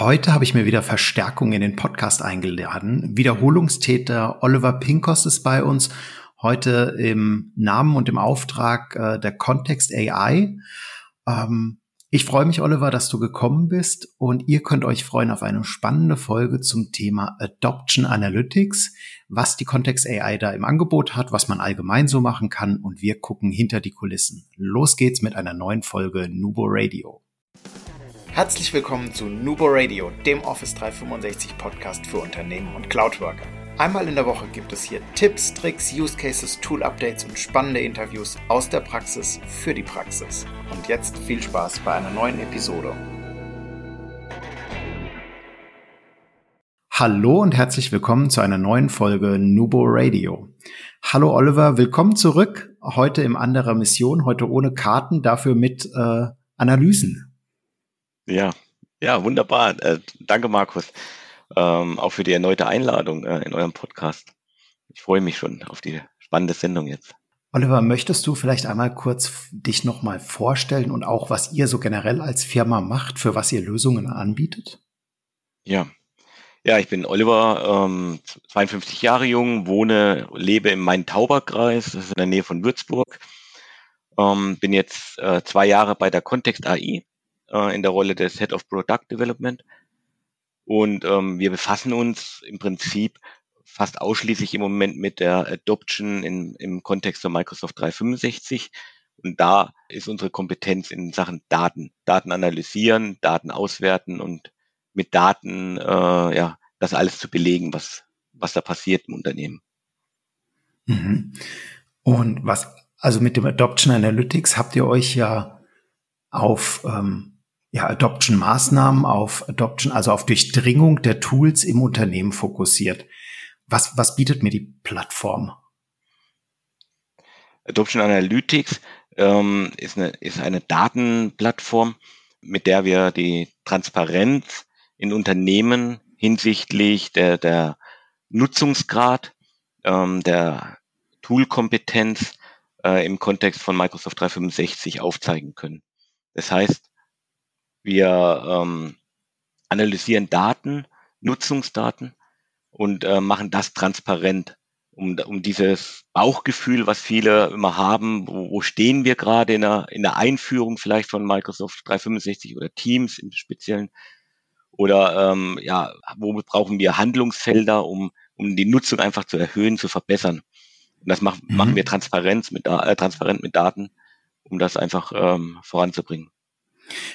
Heute habe ich mir wieder Verstärkung in den Podcast eingeladen. Wiederholungstäter Oliver Pinkos ist bei uns. Heute im Namen und im Auftrag äh, der Kontext AI. Ähm, ich freue mich, Oliver, dass du gekommen bist und ihr könnt euch freuen auf eine spannende Folge zum Thema Adoption Analytics, was die Kontext AI da im Angebot hat, was man allgemein so machen kann und wir gucken hinter die Kulissen. Los geht's mit einer neuen Folge Nubo Radio. Herzlich willkommen zu Nubo Radio, dem Office 365 Podcast für Unternehmen und Cloudworker. Einmal in der Woche gibt es hier Tipps, Tricks, Use Cases, Tool Updates und spannende Interviews aus der Praxis für die Praxis. Und jetzt viel Spaß bei einer neuen Episode. Hallo und herzlich willkommen zu einer neuen Folge Nubo Radio. Hallo Oliver, willkommen zurück. Heute in anderer Mission, heute ohne Karten, dafür mit äh, Analysen. Ja, ja, wunderbar. Äh, danke, Markus, ähm, auch für die erneute Einladung äh, in eurem Podcast. Ich freue mich schon auf die spannende Sendung jetzt. Oliver, möchtest du vielleicht einmal kurz dich nochmal vorstellen und auch, was ihr so generell als Firma macht, für was ihr Lösungen anbietet? Ja, ja, ich bin Oliver, ähm, 52 Jahre jung, wohne, lebe im Main-Tauber-Kreis, das ist in der Nähe von Würzburg. Ähm, bin jetzt äh, zwei Jahre bei der Kontext AI äh, in der Rolle des Head of Product Development. Und ähm, wir befassen uns im Prinzip fast ausschließlich im Moment mit der Adoption in, im Kontext von Microsoft 365. Und da ist unsere Kompetenz in Sachen Daten. Daten analysieren, Daten auswerten und mit Daten äh, ja das alles zu belegen, was, was da passiert im Unternehmen. Mhm. Und was, also mit dem Adoption Analytics habt ihr euch ja auf ähm, ja, Adoption-Maßnahmen auf Adoption, also auf Durchdringung der Tools im Unternehmen fokussiert. Was, was bietet mir die Plattform? Adoption Analytics ähm, ist, eine, ist eine Datenplattform, mit der wir die Transparenz in Unternehmen hinsichtlich der, der Nutzungsgrad, ähm, der Toolkompetenz äh, im Kontext von Microsoft 365 aufzeigen können. Das heißt, wir ähm, analysieren Daten, Nutzungsdaten und äh, machen das transparent, um, um dieses Bauchgefühl, was viele immer haben, wo, wo stehen wir gerade in der, in der Einführung vielleicht von Microsoft 365 oder Teams im Speziellen, oder ähm, ja, wo brauchen wir Handlungsfelder, um, um die Nutzung einfach zu erhöhen, zu verbessern. Und das mach, mhm. machen wir transparent mit, äh, transparent mit Daten, um das einfach ähm, voranzubringen.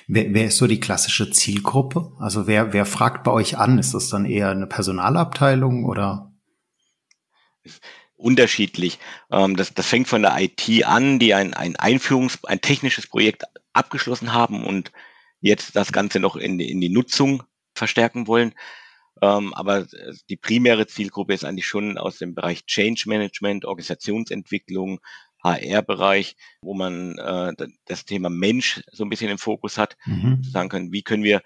Wer, wer ist so die klassische Zielgruppe? Also wer, wer fragt bei euch an? Ist das dann eher eine Personalabteilung oder? Unterschiedlich. Ähm, das, das fängt von der IT an, die ein, ein Einführungs-, ein technisches Projekt abgeschlossen haben und jetzt das Ganze noch in, in die Nutzung verstärken wollen. Ähm, aber die primäre Zielgruppe ist eigentlich schon aus dem Bereich Change Management, Organisationsentwicklung, HR-Bereich, wo man äh, das Thema Mensch so ein bisschen im Fokus hat, mhm. sagen können, wie können wir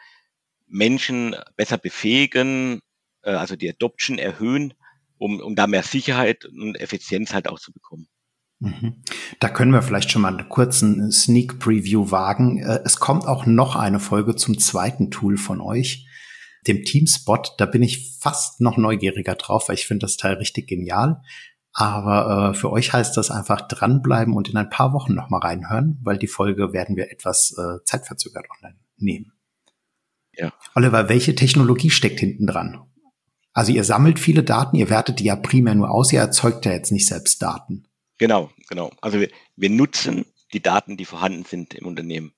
Menschen besser befähigen, äh, also die Adoption erhöhen, um, um da mehr Sicherheit und Effizienz halt auch zu bekommen. Mhm. Da können wir vielleicht schon mal einen kurzen Sneak Preview wagen. Äh, es kommt auch noch eine Folge zum zweiten Tool von euch, dem Teamspot. Da bin ich fast noch neugieriger drauf, weil ich finde das Teil richtig genial. Aber äh, für euch heißt das einfach dranbleiben und in ein paar Wochen nochmal reinhören, weil die Folge werden wir etwas äh, zeitverzögert online nehmen. Ja. Oliver, welche Technologie steckt hinten dran? Also ihr sammelt viele Daten, ihr wertet die ja primär nur aus, ihr erzeugt ja jetzt nicht selbst Daten. Genau, genau. Also wir, wir nutzen die Daten, die vorhanden sind im Unternehmen.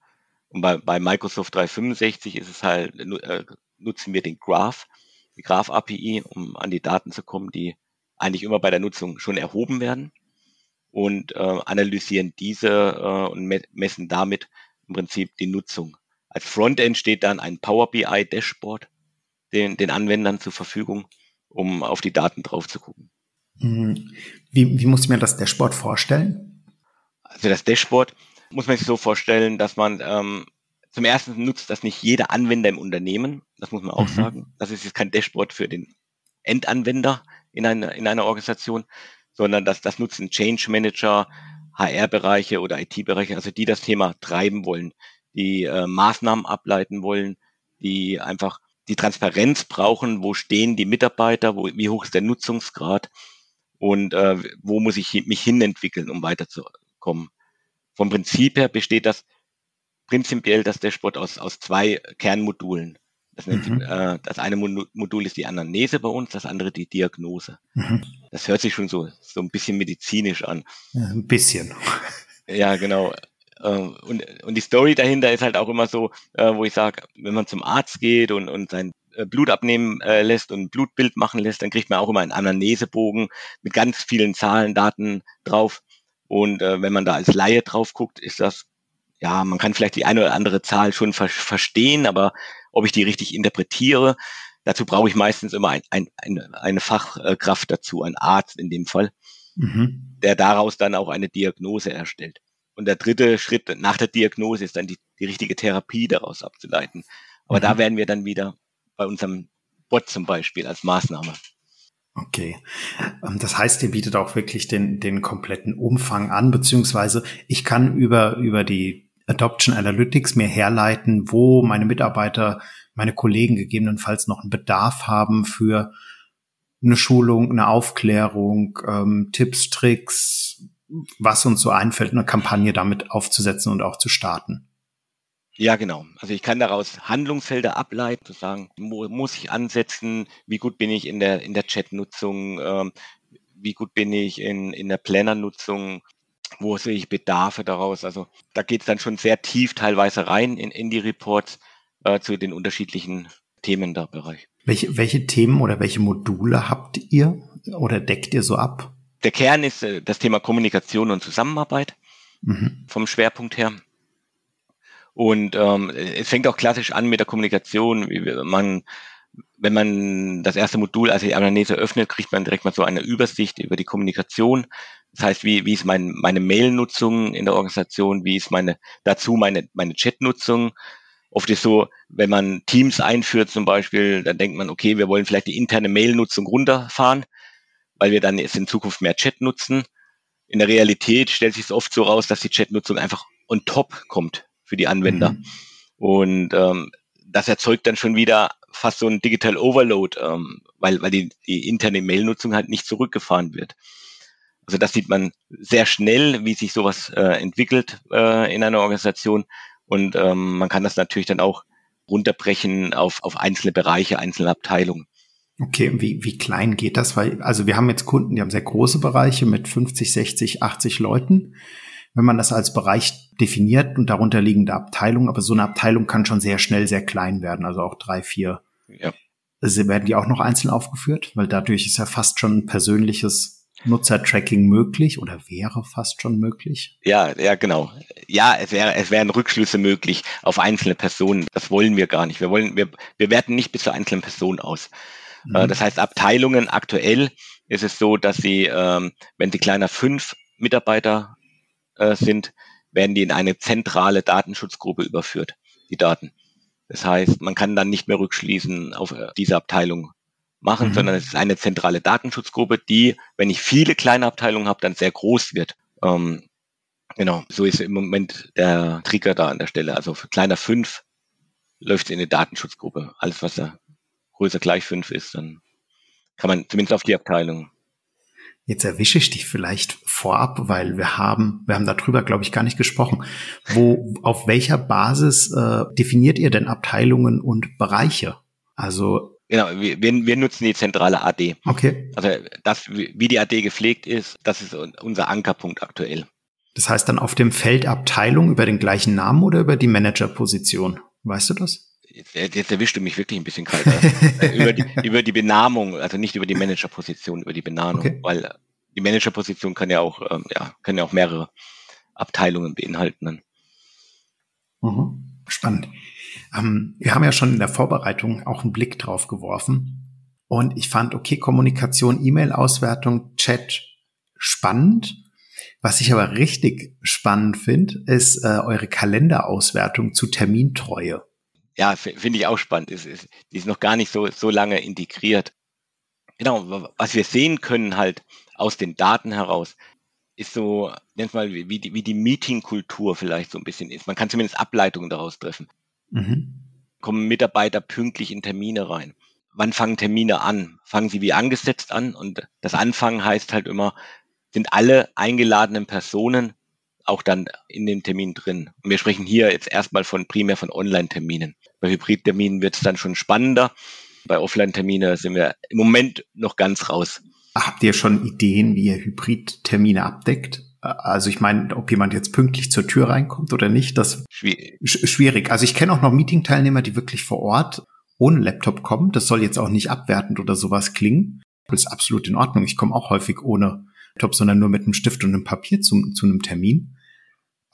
Und bei, bei Microsoft 365 ist es halt, äh, nutzen wir den Graph, die Graph API, um an die Daten zu kommen, die eigentlich immer bei der Nutzung schon erhoben werden und äh, analysieren diese äh, und me messen damit im Prinzip die Nutzung. Als Frontend steht dann ein Power BI Dashboard den, den Anwendern zur Verfügung, um auf die Daten drauf zu gucken. Mhm. Wie, wie muss ich mir das Dashboard vorstellen? Also das Dashboard muss man sich so vorstellen, dass man ähm, zum ersten nutzt das nicht jeder Anwender im Unternehmen, das muss man auch mhm. sagen. Das ist jetzt kein Dashboard für den Endanwender, in, eine, in einer Organisation, sondern dass das nutzen Change Manager, HR-Bereiche oder IT-Bereiche, also die das Thema treiben wollen, die äh, Maßnahmen ableiten wollen, die einfach die Transparenz brauchen, wo stehen die Mitarbeiter, wo, wie hoch ist der Nutzungsgrad und äh, wo muss ich mich hinentwickeln, um weiterzukommen. Vom Prinzip her besteht das prinzipiell das Dashboard aus, aus zwei Kernmodulen. Das, nennt, mhm. äh, das eine Modul ist die Anamnese bei uns, das andere die Diagnose. Mhm. Das hört sich schon so, so ein bisschen medizinisch an. Ja, ein bisschen. Ja, genau. Ähm, und, und die Story dahinter ist halt auch immer so, äh, wo ich sage, wenn man zum Arzt geht und, und sein äh, Blut abnehmen äh, lässt und ein Blutbild machen lässt, dann kriegt man auch immer einen Anamnesebogen mit ganz vielen Zahlen, Daten drauf. Und wenn man da als Laie drauf guckt, ist das, ja, man kann vielleicht die eine oder andere Zahl schon ver verstehen, aber ob ich die richtig interpretiere, dazu brauche ich meistens immer ein, ein, eine, eine Fachkraft dazu, ein Arzt in dem Fall, mhm. der daraus dann auch eine Diagnose erstellt. Und der dritte Schritt nach der Diagnose ist dann die, die richtige Therapie daraus abzuleiten. Aber mhm. da werden wir dann wieder bei unserem Bot zum Beispiel als Maßnahme. Okay. Ähm, das heißt, ihr bietet auch wirklich den, den kompletten Umfang an, beziehungsweise ich kann über, über die Adoption Analytics mir herleiten, wo meine Mitarbeiter, meine Kollegen gegebenenfalls noch einen Bedarf haben für eine Schulung, eine Aufklärung, ähm, Tipps, Tricks, was uns so einfällt, eine Kampagne damit aufzusetzen und auch zu starten. Ja, genau. Also ich kann daraus Handlungsfelder ableiten, zu sagen, wo muss ich ansetzen, wie gut bin ich in der, in der Chat-Nutzung, ähm, wie gut bin ich in, in der Planner-Nutzung, wo sehe ich Bedarfe daraus. Also da geht es dann schon sehr tief teilweise rein in, in die Reports äh, zu den unterschiedlichen Themen da Bereich. Welche, welche Themen oder welche Module habt ihr oder deckt ihr so ab? Der Kern ist äh, das Thema Kommunikation und Zusammenarbeit mhm. vom Schwerpunkt her. Und ähm, es fängt auch klassisch an mit der Kommunikation. Man, wenn man das erste Modul, also die Anamnese öffnet, kriegt man direkt mal so eine Übersicht über die Kommunikation. Das heißt, wie, wie ist mein, meine Mail-Nutzung in der Organisation, wie ist meine dazu meine, meine Chat-Nutzung. Oft ist so, wenn man Teams einführt zum Beispiel, dann denkt man, okay, wir wollen vielleicht die interne Mail-Nutzung runterfahren, weil wir dann jetzt in Zukunft mehr Chat nutzen. In der Realität stellt sich es oft so raus, dass die Chat-Nutzung einfach on top kommt für die Anwender. Mhm. Und ähm, das erzeugt dann schon wieder fast so ein Digital Overload, ähm, weil, weil die, die interne Mail-Nutzung halt nicht zurückgefahren wird. Also das sieht man sehr schnell, wie sich sowas äh, entwickelt äh, in einer Organisation. Und ähm, man kann das natürlich dann auch runterbrechen auf, auf einzelne Bereiche, einzelne Abteilungen. Okay, wie, wie klein geht das? Weil, also wir haben jetzt Kunden, die haben sehr große Bereiche mit 50, 60, 80 Leuten wenn man das als Bereich definiert und darunter liegende Abteilung, aber so eine Abteilung kann schon sehr schnell sehr klein werden, also auch drei, vier. Ja. Also werden die auch noch einzeln aufgeführt? Weil dadurch ist ja fast schon ein persönliches Nutzertracking möglich oder wäre fast schon möglich? Ja, ja, genau. Ja, es wäre, es wären Rückschlüsse möglich auf einzelne Personen. Das wollen wir gar nicht. Wir wollen, wir, wir werten nicht bis zur einzelnen Person aus. Mhm. Äh, das heißt, Abteilungen aktuell ist es so, dass sie, ähm, wenn sie kleiner fünf Mitarbeiter äh, sind, werden die in eine zentrale Datenschutzgruppe überführt, die Daten. Das heißt, man kann dann nicht mehr rückschließen auf äh, diese Abteilung machen, mhm. sondern es ist eine zentrale Datenschutzgruppe, die, wenn ich viele kleine Abteilungen habe, dann sehr groß wird. Ähm, genau, so ist im Moment der Trigger da an der Stelle. Also für kleiner fünf läuft es in eine Datenschutzgruppe. Alles, was da größer gleich fünf ist, dann kann man zumindest auf die Abteilung Jetzt erwische ich dich vielleicht vorab, weil wir haben, wir haben darüber, glaube ich, gar nicht gesprochen. Wo, auf welcher Basis äh, definiert ihr denn Abteilungen und Bereiche? Also Genau, wir, wir nutzen die zentrale AD. Okay. Also das, wie die AD gepflegt ist, das ist unser Ankerpunkt aktuell. Das heißt dann auf dem Feld Abteilung über den gleichen Namen oder über die Managerposition? Weißt du das? Jetzt, jetzt erwischt du mich wirklich ein bisschen kalt. über, die, über die Benamung, also nicht über die Managerposition, über die Benamung, okay. weil die Managerposition kann ja auch, ähm, ja, kann ja auch mehrere Abteilungen beinhalten. Mhm. Spannend. Ähm, wir haben ja schon in der Vorbereitung auch einen Blick drauf geworfen. Und ich fand, okay, Kommunikation, E-Mail-Auswertung, Chat spannend. Was ich aber richtig spannend finde, ist äh, eure Kalenderauswertung zu Termintreue ja, finde ich auch spannend. Ist, ist, die ist noch gar nicht so, so lange integriert. Genau, was wir sehen können halt aus den Daten heraus, ist so, nennt mal, wie die, wie die Meeting-Kultur vielleicht so ein bisschen ist. Man kann zumindest Ableitungen daraus treffen. Mhm. kommen Mitarbeiter pünktlich in Termine rein? Wann fangen Termine an? Fangen sie wie angesetzt an? Und das Anfangen heißt halt immer, sind alle eingeladenen Personen auch dann in dem Termin drin. Und wir sprechen hier jetzt erstmal von primär von Online-Terminen. Bei Hybrid-Terminen wird es dann schon spannender. Bei Offline-Terminen sind wir im Moment noch ganz raus. Habt ihr schon Ideen, wie ihr Hybrid-Termine abdeckt? Also ich meine, ob jemand jetzt pünktlich zur Tür reinkommt oder nicht, das schwierig. schwierig. Also ich kenne auch noch Meeting-Teilnehmer, die wirklich vor Ort ohne Laptop kommen. Das soll jetzt auch nicht abwertend oder sowas klingen. Das ist absolut in Ordnung. Ich komme auch häufig ohne Laptop, sondern nur mit einem Stift und einem Papier zu, zu einem Termin.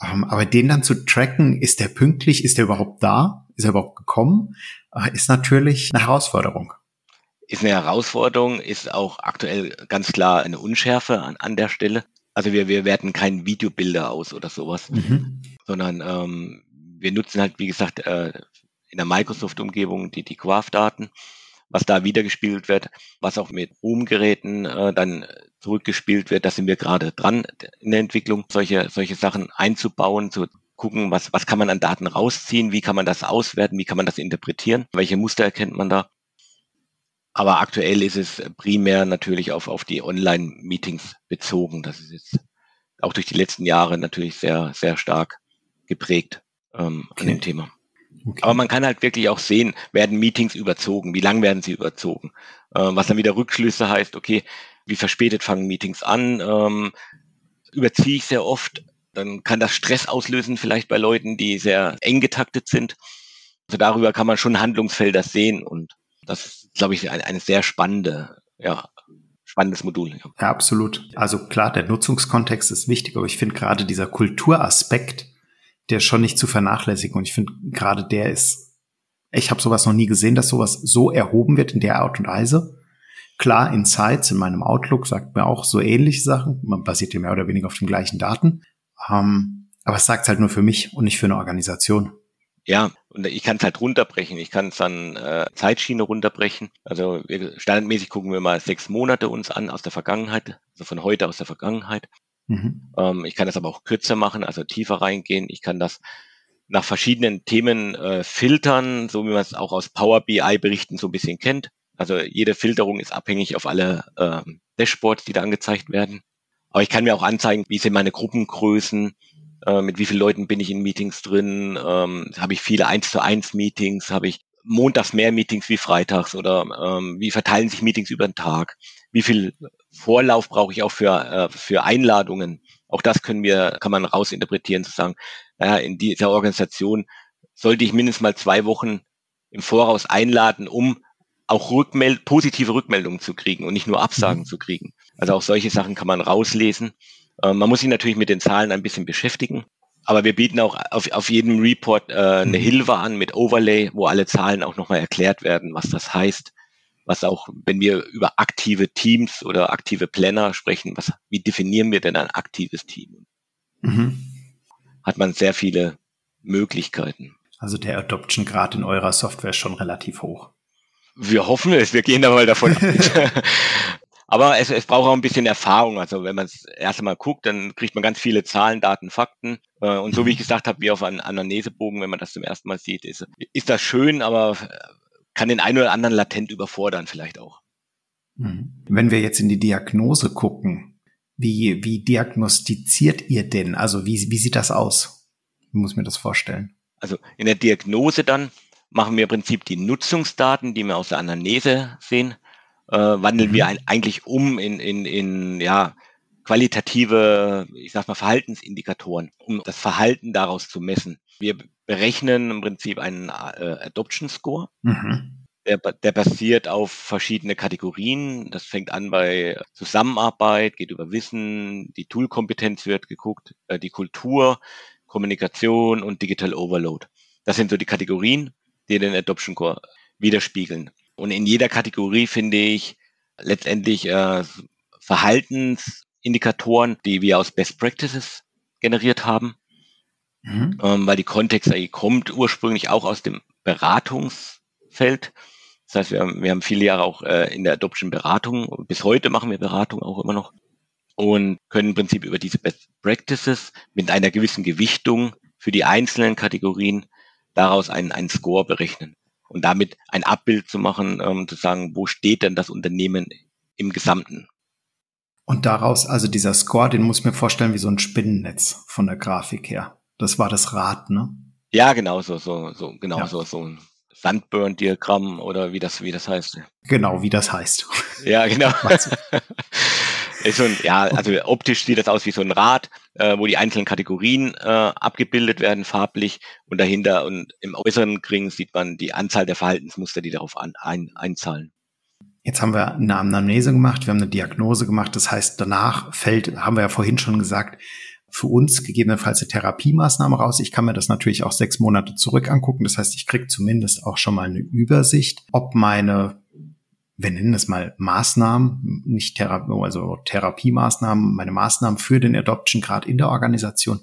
Ähm, aber den dann zu tracken, ist der pünktlich, ist der überhaupt da, ist er überhaupt gekommen, uh, ist natürlich eine Herausforderung. Ist eine Herausforderung, ist auch aktuell ganz klar eine Unschärfe an, an der Stelle. Also wir, wir werten kein Videobilder aus oder sowas, mhm. sondern ähm, wir nutzen halt, wie gesagt, äh, in der Microsoft-Umgebung die, die Graph-Daten, was da wiedergespielt wird, was auch mit Boom-Geräten äh, dann zurückgespielt wird. Da sind wir gerade dran in der Entwicklung, solche, solche Sachen einzubauen, zu gucken, was, was kann man an Daten rausziehen, wie kann man das auswerten, wie kann man das interpretieren, welche Muster erkennt man da. Aber aktuell ist es primär natürlich auf, auf die Online-Meetings bezogen. Das ist jetzt auch durch die letzten Jahre natürlich sehr, sehr stark geprägt ähm, okay. an dem Thema. Okay. Aber man kann halt wirklich auch sehen, werden Meetings überzogen, wie lang werden sie überzogen. Äh, was dann wieder Rückschlüsse heißt, okay, wie verspätet fangen Meetings an, ähm, überziehe ich sehr oft, dann kann das Stress auslösen vielleicht bei Leuten, die sehr eng getaktet sind. Also darüber kann man schon Handlungsfelder sehen und das ist, glaube ich, eine, eine sehr spannende, ja, spannendes Modul. Ja. ja, absolut. Also klar, der Nutzungskontext ist wichtig, aber ich finde gerade dieser Kulturaspekt, der ist schon nicht zu vernachlässigen. Und ich finde gerade der ist, ich habe sowas noch nie gesehen, dass sowas so erhoben wird in der Art und Weise. Klar, Insights in meinem Outlook sagt mir auch so ähnliche Sachen. Man basiert ja mehr oder weniger auf den gleichen Daten. Ähm, aber es sagt halt nur für mich und nicht für eine Organisation. Ja, und ich kann es halt runterbrechen. Ich kann es dann äh, Zeitschiene runterbrechen. Also wir, standardmäßig gucken wir mal sechs Monate uns an aus der Vergangenheit, also von heute aus der Vergangenheit. Mhm. Ähm, ich kann das aber auch kürzer machen, also tiefer reingehen. Ich kann das nach verschiedenen Themen äh, filtern, so wie man es auch aus Power BI-Berichten so ein bisschen kennt. Also jede Filterung ist abhängig auf alle ähm, Dashboards, die da angezeigt werden. Aber ich kann mir auch anzeigen, wie sind meine Gruppengrößen, äh, mit wie vielen Leuten bin ich in Meetings drin, ähm, habe ich viele 1 zu 1 Meetings, habe ich montags mehr Meetings wie freitags oder ähm, wie verteilen sich Meetings über den Tag, wie viel Vorlauf brauche ich auch für, äh, für Einladungen. Auch das können wir, kann man rausinterpretieren, zu sagen, naja, in dieser Organisation sollte ich mindestens mal zwei Wochen im Voraus einladen, um auch Rückmeld positive Rückmeldungen zu kriegen und nicht nur Absagen mhm. zu kriegen. Also auch solche Sachen kann man rauslesen. Ähm, man muss sich natürlich mit den Zahlen ein bisschen beschäftigen. Aber wir bieten auch auf, auf jedem Report äh, eine mhm. Hilfe an mit Overlay, wo alle Zahlen auch nochmal erklärt werden, was das heißt. Was auch, wenn wir über aktive Teams oder aktive Planner sprechen, was, wie definieren wir denn ein aktives Team? Mhm. Hat man sehr viele Möglichkeiten. Also der Adoption-Grad in eurer Software ist schon relativ hoch. Wir hoffen es, wir gehen da mal davon. Aber es, es braucht auch ein bisschen Erfahrung. Also wenn man es erst einmal guckt, dann kriegt man ganz viele Zahlen, Daten, Fakten. Äh, und so wie ich mhm. gesagt habe, wie auf einem Anamnesebogen, wenn man das zum ersten Mal sieht, ist, ist das schön, aber kann den einen oder anderen latent überfordern vielleicht auch. Mhm. Wenn wir jetzt in die Diagnose gucken, wie, wie diagnostiziert ihr denn? Also wie, wie sieht das aus? Wie muss mir das vorstellen? Also in der Diagnose dann machen wir im Prinzip die Nutzungsdaten, die wir aus der Anamnese sehen, äh, wandeln mhm. wir ein, eigentlich um in, in, in ja, qualitative, ich sag mal, Verhaltensindikatoren, um das Verhalten daraus zu messen. Wir berechnen im Prinzip einen äh, Adoption Score. Mhm. Der, der basiert auf verschiedene Kategorien. Das fängt an bei Zusammenarbeit, geht über Wissen, die Toolkompetenz wird geguckt, äh, die Kultur, Kommunikation und Digital Overload. Das sind so die Kategorien, die den Adoption Score widerspiegeln. Und in jeder Kategorie finde ich letztendlich äh, Verhaltensindikatoren, die wir aus Best Practices generiert haben, mhm. ähm, weil die Kontext kommt ursprünglich auch aus dem Beratungsfeld. Das heißt, wir haben, wir haben viele Jahre auch äh, in der Adoption-Beratung, bis heute machen wir Beratung auch immer noch und können im Prinzip über diese Best Practices mit einer gewissen Gewichtung für die einzelnen Kategorien daraus einen, einen Score berechnen. Und damit ein Abbild zu machen, ähm, zu sagen, wo steht denn das Unternehmen im Gesamten? Und daraus, also dieser Score, den muss ich mir vorstellen wie so ein Spinnennetz von der Grafik her. Das war das Rad, ne? Ja, genau so, so, so, genau ja. so, so ein Sandburn-Diagramm oder wie das, wie das heißt. Genau, wie das heißt. Ja, genau. ist so ein, ja, also optisch sieht das aus wie so ein Rad, äh, wo die einzelnen Kategorien äh, abgebildet werden, farblich und dahinter und im äußeren Ring sieht man die Anzahl der Verhaltensmuster, die darauf an, ein, einzahlen. Jetzt haben wir eine Anamnese gemacht, wir haben eine Diagnose gemacht. Das heißt, danach fällt, haben wir ja vorhin schon gesagt, für uns gegebenenfalls eine Therapiemaßnahme raus. Ich kann mir das natürlich auch sechs Monate zurück angucken. Das heißt, ich kriege zumindest auch schon mal eine Übersicht, ob meine, wir nennen es mal Maßnahmen, nicht Therapie, also Therapiemaßnahmen, meine Maßnahmen für den Adoption gerade in der Organisation,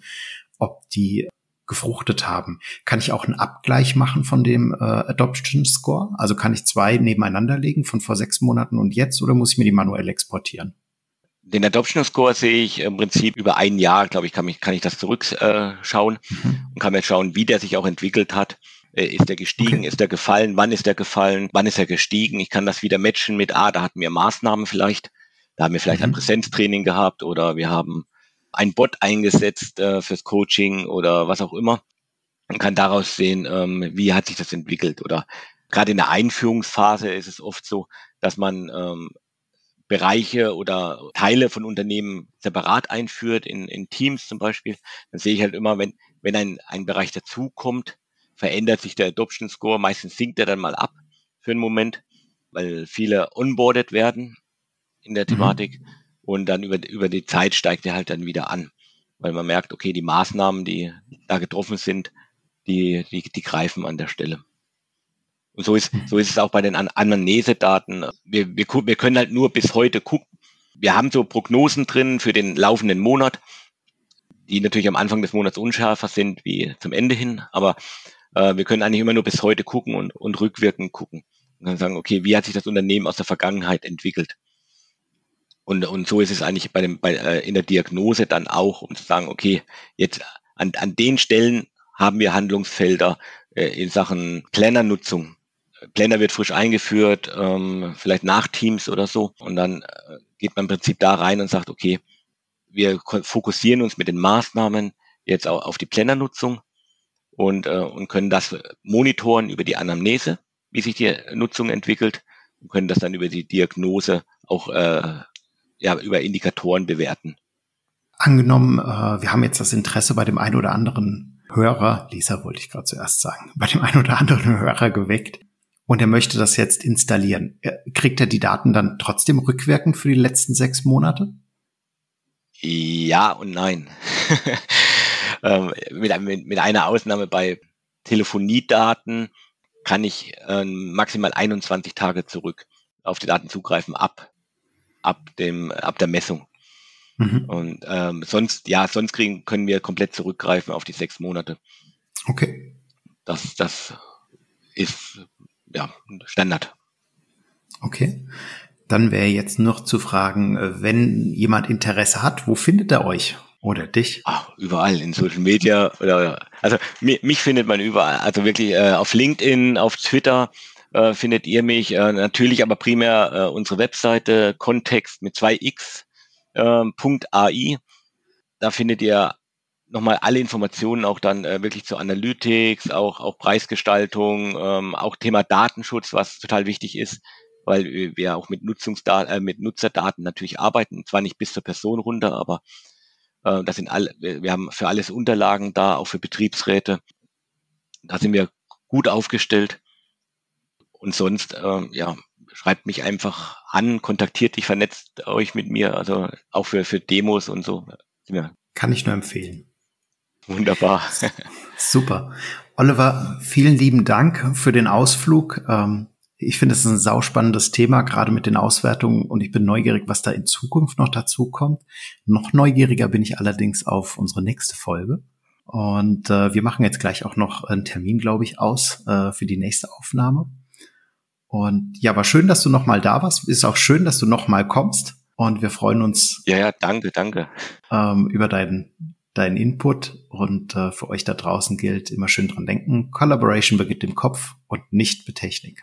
ob die gefruchtet haben. Kann ich auch einen Abgleich machen von dem äh, Adoption Score? Also kann ich zwei nebeneinander legen von vor sechs Monaten und jetzt oder muss ich mir die manuell exportieren? Den Adoption Score sehe ich im Prinzip über ein Jahr, glaube ich, kann, mich, kann ich das zurückschauen mhm. und kann mir schauen, wie der sich auch entwickelt hat. Äh, ist der gestiegen, okay. ist der gefallen, wann ist der gefallen, wann ist er gestiegen? Ich kann das wieder matchen mit, ah, da hatten wir Maßnahmen vielleicht, da haben wir vielleicht mhm. ein Präsenztraining gehabt oder wir haben ein Bot eingesetzt äh, fürs Coaching oder was auch immer und kann daraus sehen, ähm, wie hat sich das entwickelt. Oder gerade in der Einführungsphase ist es oft so, dass man ähm, Bereiche oder Teile von Unternehmen separat einführt, in, in Teams zum Beispiel. Dann sehe ich halt immer, wenn, wenn ein, ein Bereich dazukommt, verändert sich der Adoption Score. Meistens sinkt er dann mal ab für einen Moment, weil viele onboarded werden in der mhm. Thematik. Mhm und dann über, über die Zeit steigt er halt dann wieder an, weil man merkt, okay, die Maßnahmen, die da getroffen sind, die, die, die greifen an der Stelle. Und so ist, so ist es auch bei den An Anamnesedaten. Wir, wir, wir können halt nur bis heute gucken. Wir haben so Prognosen drin für den laufenden Monat, die natürlich am Anfang des Monats unschärfer sind wie zum Ende hin, aber äh, wir können eigentlich immer nur bis heute gucken und, und rückwirkend gucken. Und dann sagen, okay, wie hat sich das Unternehmen aus der Vergangenheit entwickelt? Und, und so ist es eigentlich bei dem, bei, äh, in der Diagnose dann auch, um zu sagen, okay, jetzt an, an den Stellen haben wir Handlungsfelder äh, in Sachen Plannernutzung. Planner wird frisch eingeführt, ähm, vielleicht nach Teams oder so. Und dann äh, geht man im Prinzip da rein und sagt, okay, wir fokussieren uns mit den Maßnahmen jetzt auch auf die Plannernutzung und, äh, und können das monitoren über die Anamnese, wie sich die Nutzung entwickelt und können das dann über die Diagnose auch äh, ja, über Indikatoren bewerten. Angenommen, äh, wir haben jetzt das Interesse bei dem einen oder anderen Hörer, Leser wollte ich gerade zuerst sagen, bei dem einen oder anderen Hörer geweckt und er möchte das jetzt installieren. Kriegt er die Daten dann trotzdem rückwirkend für die letzten sechs Monate? Ja und nein. ähm, mit, mit, einer Ausnahme bei Telefoniedaten kann ich äh, maximal 21 Tage zurück auf die Daten zugreifen ab ab dem, ab der Messung. Mhm. Und ähm, sonst, ja, sonst kriegen, können wir komplett zurückgreifen auf die sechs Monate. Okay. Das, das ist ja Standard. Okay. Dann wäre jetzt noch zu fragen, äh, wenn jemand Interesse hat, wo findet er euch oder dich? Ach, überall in Social Media oder also mich, mich findet man überall, also wirklich äh, auf LinkedIn, auf Twitter, äh, findet ihr mich. Äh, natürlich aber primär äh, unsere Webseite Kontext mit 2x äh, .ai. Da findet ihr nochmal alle Informationen auch dann äh, wirklich zu Analytics, auch, auch Preisgestaltung, ähm, auch Thema Datenschutz, was total wichtig ist, weil wir auch mit Nutzungsdaten, äh, mit Nutzerdaten natürlich arbeiten, zwar nicht bis zur Person runter, aber äh, das sind alle, wir haben für alles Unterlagen da, auch für Betriebsräte. Da sind wir gut aufgestellt. Und sonst, äh, ja, schreibt mich einfach an, kontaktiert dich, vernetzt euch mit mir, also auch für, für Demos und so. Ja. Kann ich nur empfehlen. Wunderbar. Super. Oliver, vielen lieben Dank für den Ausflug. Ähm, ich finde, es ist ein sauspannendes Thema, gerade mit den Auswertungen und ich bin neugierig, was da in Zukunft noch dazu kommt. Noch neugieriger bin ich allerdings auf unsere nächste Folge. Und äh, wir machen jetzt gleich auch noch einen Termin, glaube ich, aus äh, für die nächste Aufnahme. Und ja, war schön, dass du noch mal da warst. Ist auch schön, dass du noch mal kommst. Und wir freuen uns. Ja, ja, danke, danke. Ähm, über deinen, deinen Input. Und äh, für euch da draußen gilt immer schön dran denken. Collaboration beginnt im Kopf. und nicht mit Technik.